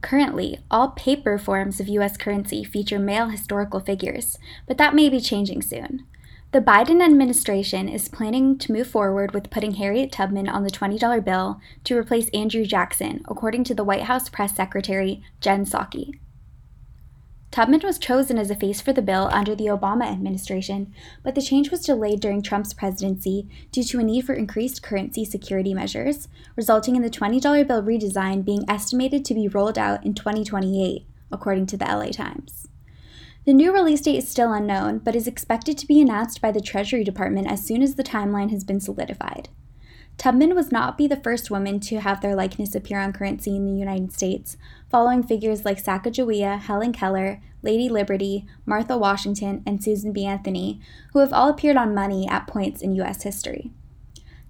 Currently, all paper forms of US currency feature male historical figures, but that may be changing soon. The Biden administration is planning to move forward with putting Harriet Tubman on the $20 bill to replace Andrew Jackson, according to the White House press secretary Jen Psaki. Tubman was chosen as a face for the bill under the Obama administration, but the change was delayed during Trump's presidency due to a need for increased currency security measures, resulting in the $20 bill redesign being estimated to be rolled out in 2028, according to the LA Times. The new release date is still unknown, but is expected to be announced by the Treasury Department as soon as the timeline has been solidified. Tubman would not be the first woman to have their likeness appear on currency in the United States, following figures like Sacagawea, Helen Keller, Lady Liberty, Martha Washington, and Susan B. Anthony, who have all appeared on money at points in U.S. history.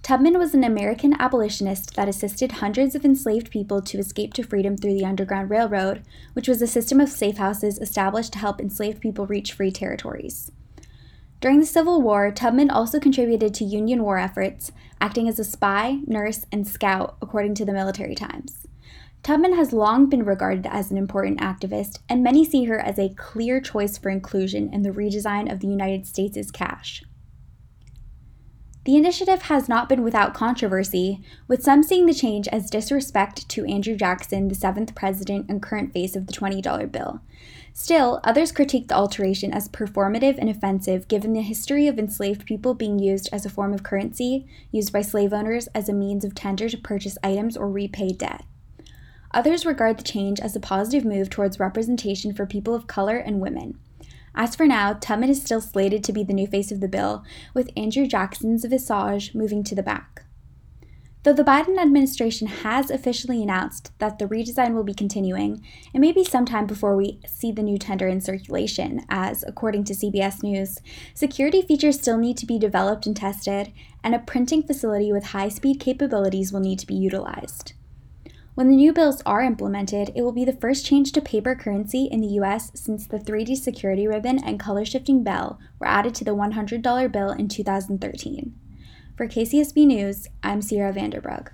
Tubman was an American abolitionist that assisted hundreds of enslaved people to escape to freedom through the Underground Railroad, which was a system of safe houses established to help enslaved people reach free territories. During the Civil War, Tubman also contributed to Union war efforts, acting as a spy, nurse, and scout, according to the Military Times. Tubman has long been regarded as an important activist, and many see her as a clear choice for inclusion in the redesign of the United States' cash. The initiative has not been without controversy, with some seeing the change as disrespect to Andrew Jackson, the seventh president and current face of the $20 bill. Still, others critique the alteration as performative and offensive given the history of enslaved people being used as a form of currency, used by slave owners as a means of tender to purchase items or repay debt. Others regard the change as a positive move towards representation for people of color and women. As for now, Tubman is still slated to be the new face of the bill, with Andrew Jackson's visage moving to the back. Though the Biden administration has officially announced that the redesign will be continuing, it may be some time before we see the new tender in circulation, as, according to CBS News, security features still need to be developed and tested, and a printing facility with high speed capabilities will need to be utilized. When the new bills are implemented, it will be the first change to paper currency in the US since the 3D security ribbon and color shifting bell were added to the $100 bill in 2013. For KCSB News, I'm Sierra Vanderbrug.